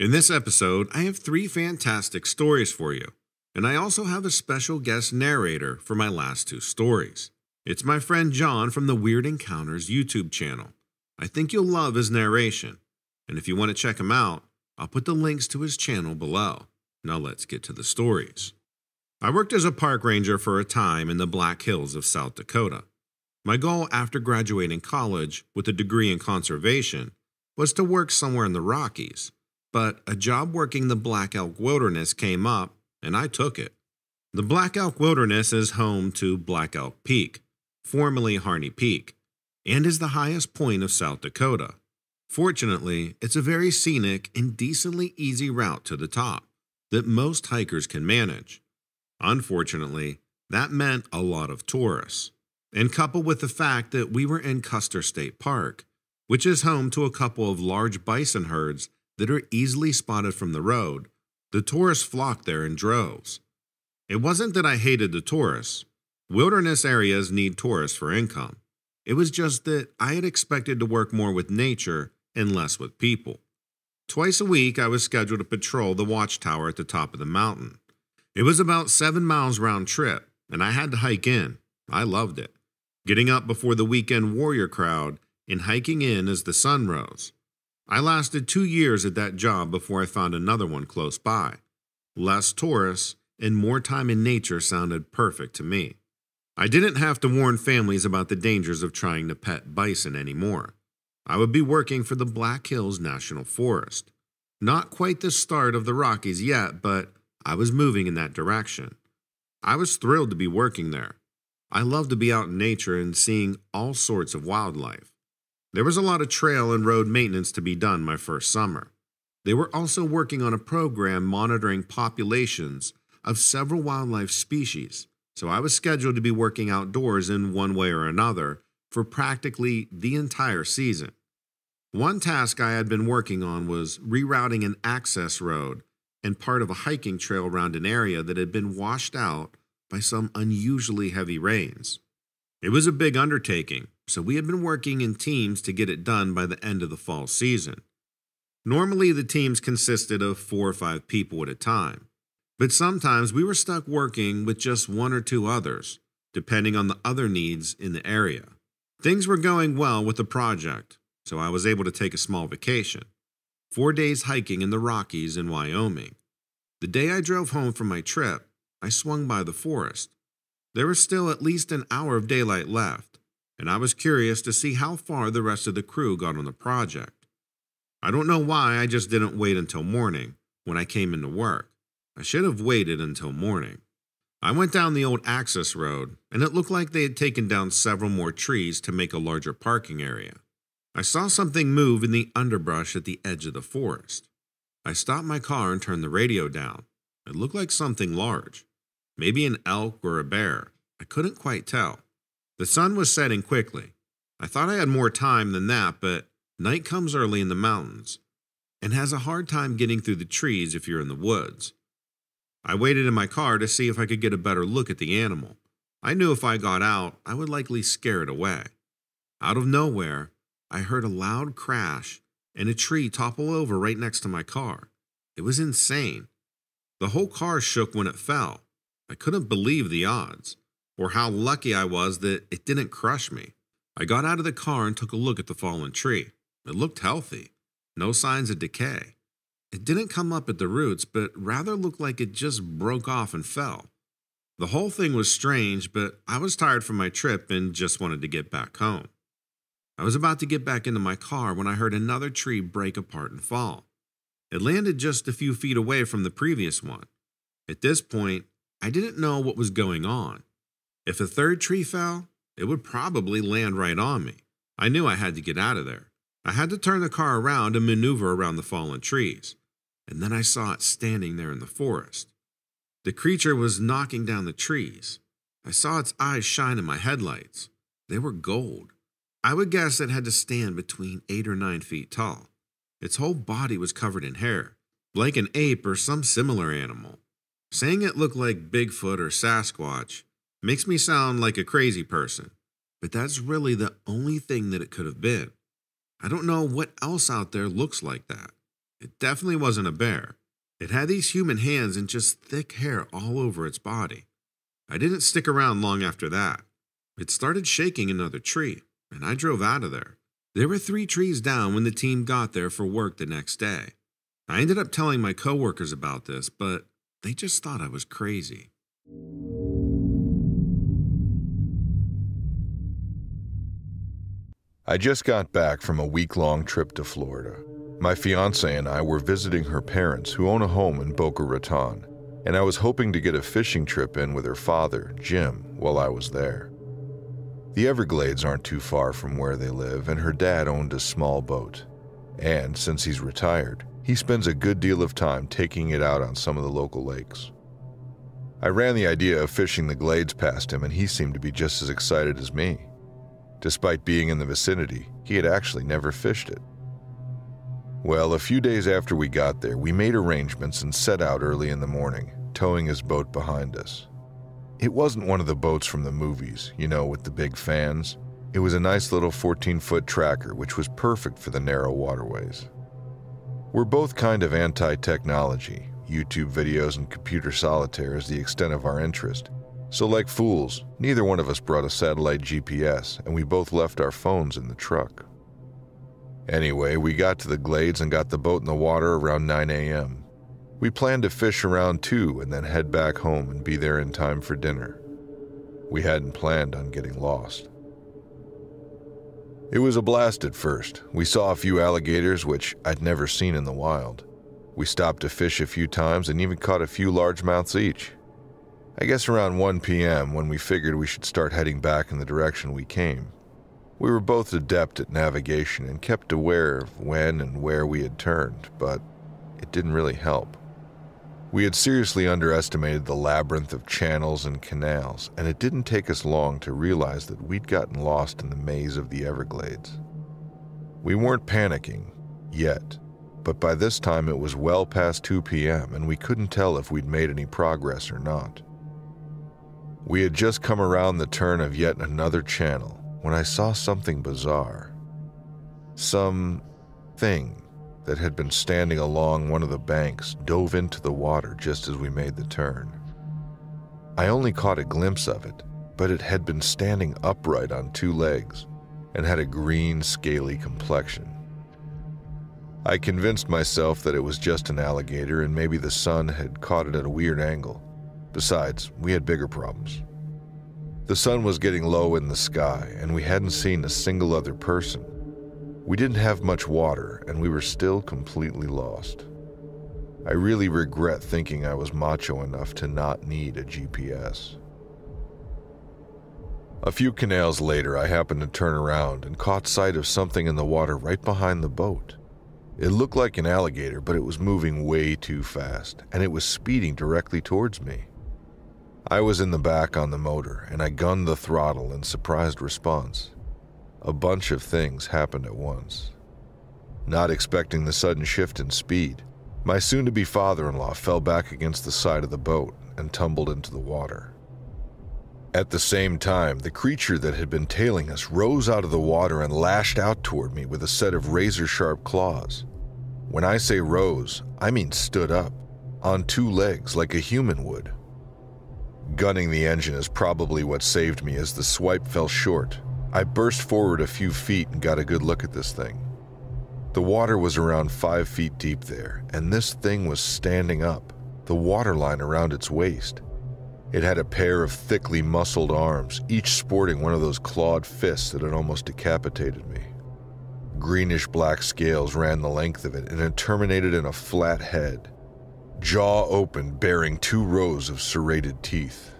In this episode, I have three fantastic stories for you, and I also have a special guest narrator for my last two stories. It's my friend John from the Weird Encounters YouTube channel. I think you'll love his narration, and if you want to check him out, I'll put the links to his channel below. Now let's get to the stories. I worked as a park ranger for a time in the Black Hills of South Dakota. My goal after graduating college with a degree in conservation was to work somewhere in the Rockies, but a job working the Black Elk Wilderness came up and I took it. The Black Elk Wilderness is home to Black Elk Peak, formerly Harney Peak, and is the highest point of South Dakota. Fortunately, it's a very scenic and decently easy route to the top that most hikers can manage. Unfortunately, that meant a lot of tourists. And coupled with the fact that we were in Custer State Park, which is home to a couple of large bison herds that are easily spotted from the road, the tourists flocked there in droves. It wasn't that I hated the tourists. Wilderness areas need tourists for income. It was just that I had expected to work more with nature and less with people. Twice a week, I was scheduled to patrol the watchtower at the top of the mountain. It was about seven miles round trip, and I had to hike in. I loved it. Getting up before the weekend warrior crowd and hiking in as the sun rose. I lasted two years at that job before I found another one close by. Less tourists and more time in nature sounded perfect to me. I didn't have to warn families about the dangers of trying to pet bison anymore. I would be working for the Black Hills National Forest. Not quite the start of the Rockies yet, but I was moving in that direction. I was thrilled to be working there. I love to be out in nature and seeing all sorts of wildlife. There was a lot of trail and road maintenance to be done my first summer. They were also working on a program monitoring populations of several wildlife species, so I was scheduled to be working outdoors in one way or another for practically the entire season. One task I had been working on was rerouting an access road and part of a hiking trail around an area that had been washed out by some unusually heavy rains. It was a big undertaking, so we had been working in teams to get it done by the end of the fall season. Normally, the teams consisted of four or five people at a time, but sometimes we were stuck working with just one or two others, depending on the other needs in the area. Things were going well with the project, so I was able to take a small vacation four days hiking in the Rockies in Wyoming. The day I drove home from my trip, I swung by the forest. There was still at least an hour of daylight left, and I was curious to see how far the rest of the crew got on the project. I don't know why I just didn't wait until morning when I came into work. I should have waited until morning. I went down the old access road, and it looked like they had taken down several more trees to make a larger parking area. I saw something move in the underbrush at the edge of the forest. I stopped my car and turned the radio down. It looked like something large. Maybe an elk or a bear. I couldn't quite tell. The sun was setting quickly. I thought I had more time than that, but night comes early in the mountains and has a hard time getting through the trees if you're in the woods. I waited in my car to see if I could get a better look at the animal. I knew if I got out, I would likely scare it away. Out of nowhere, I heard a loud crash and a tree topple over right next to my car. It was insane. The whole car shook when it fell. I couldn't believe the odds, or how lucky I was that it didn't crush me. I got out of the car and took a look at the fallen tree. It looked healthy, no signs of decay. It didn't come up at the roots, but rather looked like it just broke off and fell. The whole thing was strange, but I was tired from my trip and just wanted to get back home. I was about to get back into my car when I heard another tree break apart and fall. It landed just a few feet away from the previous one. At this point, I didn't know what was going on. If a third tree fell, it would probably land right on me. I knew I had to get out of there. I had to turn the car around and maneuver around the fallen trees. And then I saw it standing there in the forest. The creature was knocking down the trees. I saw its eyes shine in my headlights. They were gold. I would guess it had to stand between eight or nine feet tall. Its whole body was covered in hair, like an ape or some similar animal. Saying it looked like Bigfoot or Sasquatch makes me sound like a crazy person, but that's really the only thing that it could have been. I don't know what else out there looks like that. It definitely wasn't a bear. It had these human hands and just thick hair all over its body. I didn't stick around long after that. It started shaking another tree, and I drove out of there. There were three trees down when the team got there for work the next day. I ended up telling my coworkers about this, but they just thought I was crazy. I just got back from a week long trip to Florida. My fiance and I were visiting her parents, who own a home in Boca Raton, and I was hoping to get a fishing trip in with her father, Jim, while I was there. The Everglades aren't too far from where they live, and her dad owned a small boat. And since he's retired, he spends a good deal of time taking it out on some of the local lakes. I ran the idea of fishing the glades past him, and he seemed to be just as excited as me. Despite being in the vicinity, he had actually never fished it. Well, a few days after we got there, we made arrangements and set out early in the morning, towing his boat behind us. It wasn't one of the boats from the movies, you know, with the big fans. It was a nice little 14 foot tracker, which was perfect for the narrow waterways. We're both kind of anti technology. YouTube videos and computer solitaire is the extent of our interest. So, like fools, neither one of us brought a satellite GPS, and we both left our phones in the truck. Anyway, we got to the glades and got the boat in the water around 9 a.m. We planned to fish around 2 and then head back home and be there in time for dinner. We hadn't planned on getting lost. It was a blast at first. We saw a few alligators, which I'd never seen in the wild. We stopped to fish a few times and even caught a few largemouths each. I guess around 1 p.m., when we figured we should start heading back in the direction we came. We were both adept at navigation and kept aware of when and where we had turned, but it didn't really help. We had seriously underestimated the labyrinth of channels and canals, and it didn't take us long to realize that we'd gotten lost in the maze of the Everglades. We weren't panicking, yet, but by this time it was well past 2 p.m., and we couldn't tell if we'd made any progress or not. We had just come around the turn of yet another channel when I saw something bizarre. Some thing that had been standing along one of the banks dove into the water just as we made the turn. I only caught a glimpse of it, but it had been standing upright on two legs and had a green, scaly complexion. I convinced myself that it was just an alligator and maybe the sun had caught it at a weird angle. Besides, we had bigger problems. The sun was getting low in the sky, and we hadn't seen a single other person. We didn't have much water, and we were still completely lost. I really regret thinking I was macho enough to not need a GPS. A few canals later, I happened to turn around and caught sight of something in the water right behind the boat. It looked like an alligator, but it was moving way too fast, and it was speeding directly towards me. I was in the back on the motor, and I gunned the throttle in surprised response. A bunch of things happened at once. Not expecting the sudden shift in speed, my soon to be father in law fell back against the side of the boat and tumbled into the water. At the same time, the creature that had been tailing us rose out of the water and lashed out toward me with a set of razor sharp claws. When I say rose, I mean stood up, on two legs like a human would. Gunning the engine is probably what saved me as the swipe fell short. I burst forward a few feet and got a good look at this thing. The water was around five feet deep there, and this thing was standing up, the waterline around its waist. It had a pair of thickly muscled arms, each sporting one of those clawed fists that had almost decapitated me. Greenish black scales ran the length of it, and it terminated in a flat head jaw open, bearing two rows of serrated teeth.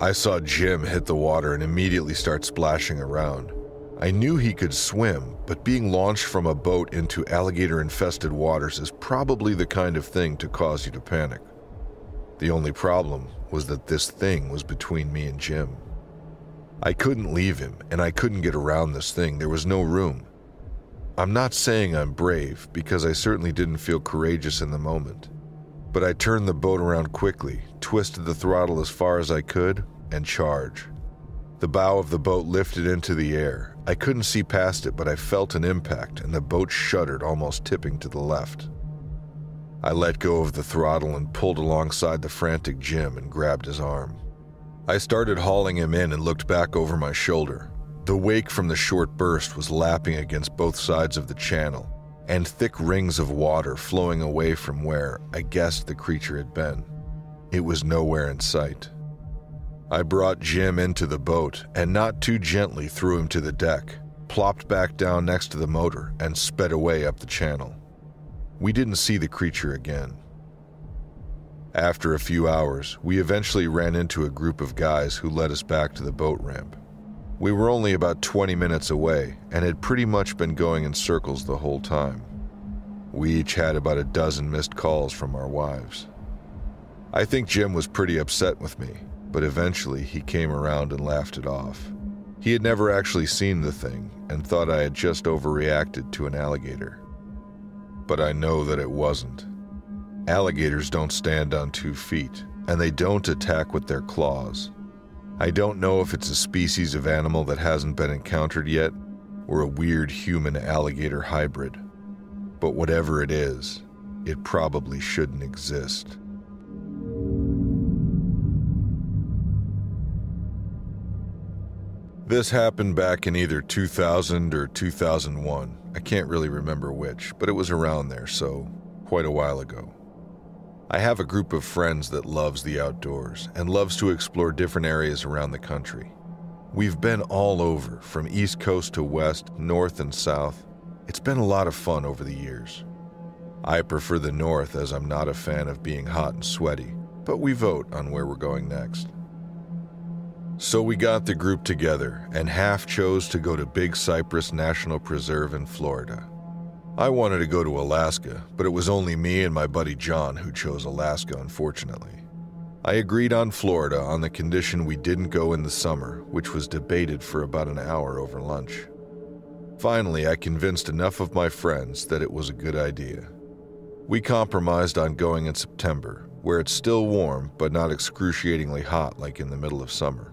I saw Jim hit the water and immediately start splashing around. I knew he could swim, but being launched from a boat into alligator infested waters is probably the kind of thing to cause you to panic. The only problem was that this thing was between me and Jim. I couldn't leave him, and I couldn't get around this thing. There was no room. I'm not saying I'm brave, because I certainly didn't feel courageous in the moment but I turned the boat around quickly, twisted the throttle as far as I could, and charged. The bow of the boat lifted into the air. I couldn't see past it, but I felt an impact, and the boat shuddered, almost tipping to the left. I let go of the throttle and pulled alongside the frantic Jim and grabbed his arm. I started hauling him in and looked back over my shoulder. The wake from the short burst was lapping against both sides of the channel, and thick rings of water flowing away from where I guessed the creature had been. It was nowhere in sight. I brought Jim into the boat and not too gently threw him to the deck, plopped back down next to the motor, and sped away up the channel. We didn't see the creature again. After a few hours, we eventually ran into a group of guys who led us back to the boat ramp. We were only about 20 minutes away and had pretty much been going in circles the whole time. We each had about a dozen missed calls from our wives. I think Jim was pretty upset with me, but eventually he came around and laughed it off. He had never actually seen the thing and thought I had just overreacted to an alligator. But I know that it wasn't. Alligators don't stand on two feet, and they don't attack with their claws. I don't know if it's a species of animal that hasn't been encountered yet, or a weird human alligator hybrid. But whatever it is, it probably shouldn't exist. This happened back in either 2000 or 2001. I can't really remember which, but it was around there, so quite a while ago. I have a group of friends that loves the outdoors and loves to explore different areas around the country. We've been all over, from east coast to west, north and south. It's been a lot of fun over the years. I prefer the north as I'm not a fan of being hot and sweaty, but we vote on where we're going next. So we got the group together, and half chose to go to Big Cypress National Preserve in Florida. I wanted to go to Alaska, but it was only me and my buddy John who chose Alaska, unfortunately. I agreed on Florida on the condition we didn't go in the summer, which was debated for about an hour over lunch. Finally, I convinced enough of my friends that it was a good idea. We compromised on going in September, where it's still warm but not excruciatingly hot like in the middle of summer.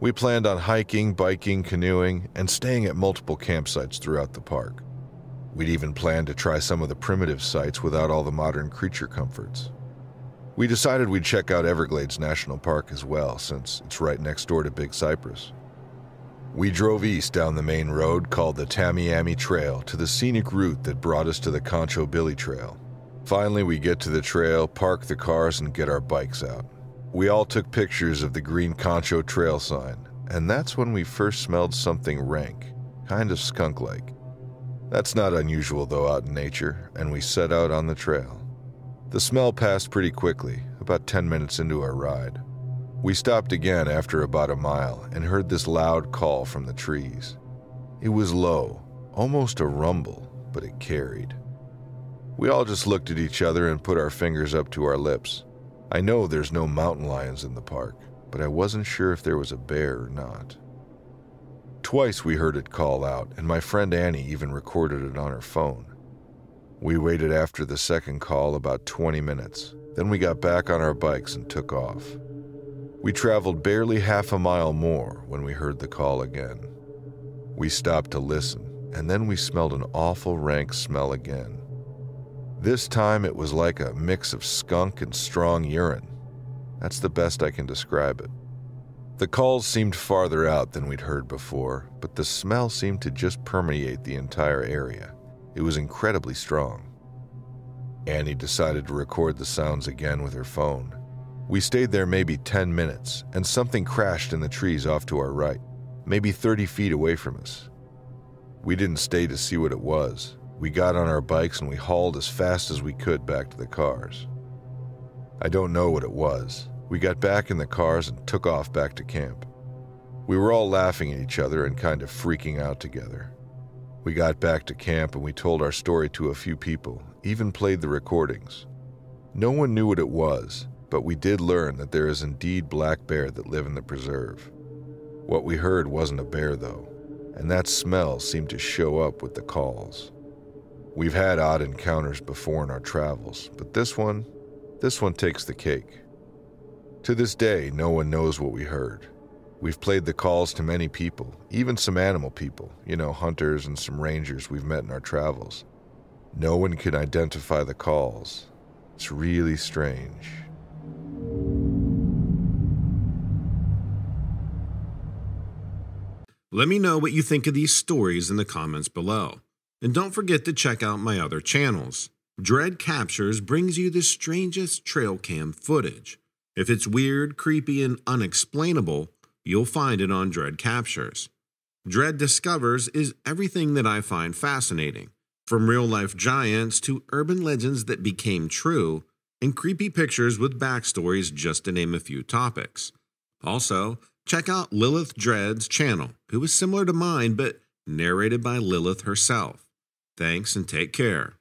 We planned on hiking, biking, canoeing, and staying at multiple campsites throughout the park. We'd even planned to try some of the primitive sites without all the modern creature comforts. We decided we'd check out Everglades National Park as well, since it's right next door to Big Cypress. We drove east down the main road called the Tamiami Trail to the scenic route that brought us to the Concho Billy Trail. Finally, we get to the trail, park the cars, and get our bikes out. We all took pictures of the green Concho Trail sign, and that's when we first smelled something rank, kind of skunk like. That's not unusual, though, out in nature, and we set out on the trail. The smell passed pretty quickly, about 10 minutes into our ride. We stopped again after about a mile and heard this loud call from the trees. It was low, almost a rumble, but it carried. We all just looked at each other and put our fingers up to our lips. I know there's no mountain lions in the park, but I wasn't sure if there was a bear or not. Twice we heard it call out, and my friend Annie even recorded it on her phone. We waited after the second call about 20 minutes. Then we got back on our bikes and took off. We traveled barely half a mile more when we heard the call again. We stopped to listen, and then we smelled an awful rank smell again. This time it was like a mix of skunk and strong urine. That's the best I can describe it. The calls seemed farther out than we'd heard before, but the smell seemed to just permeate the entire area. It was incredibly strong. Annie decided to record the sounds again with her phone. We stayed there maybe 10 minutes, and something crashed in the trees off to our right, maybe 30 feet away from us. We didn't stay to see what it was. We got on our bikes and we hauled as fast as we could back to the cars. I don't know what it was, we got back in the cars and took off back to camp. We were all laughing at each other and kind of freaking out together. We got back to camp and we told our story to a few people, even played the recordings. No one knew what it was, but we did learn that there is indeed black bear that live in the preserve. What we heard wasn't a bear, though, and that smell seemed to show up with the calls. We've had odd encounters before in our travels, but this one, this one takes the cake. To this day, no one knows what we heard. We've played the calls to many people, even some animal people, you know, hunters and some rangers we've met in our travels. No one can identify the calls. It's really strange. Let me know what you think of these stories in the comments below. And don't forget to check out my other channels. Dread Captures brings you the strangest trail cam footage. If it's weird, creepy, and unexplainable, you'll find it on Dread Captures. Dread Discovers is everything that I find fascinating, from real life giants to urban legends that became true, and creepy pictures with backstories, just to name a few topics. Also, check out Lilith Dread's channel, who is similar to mine but narrated by Lilith herself. Thanks and take care.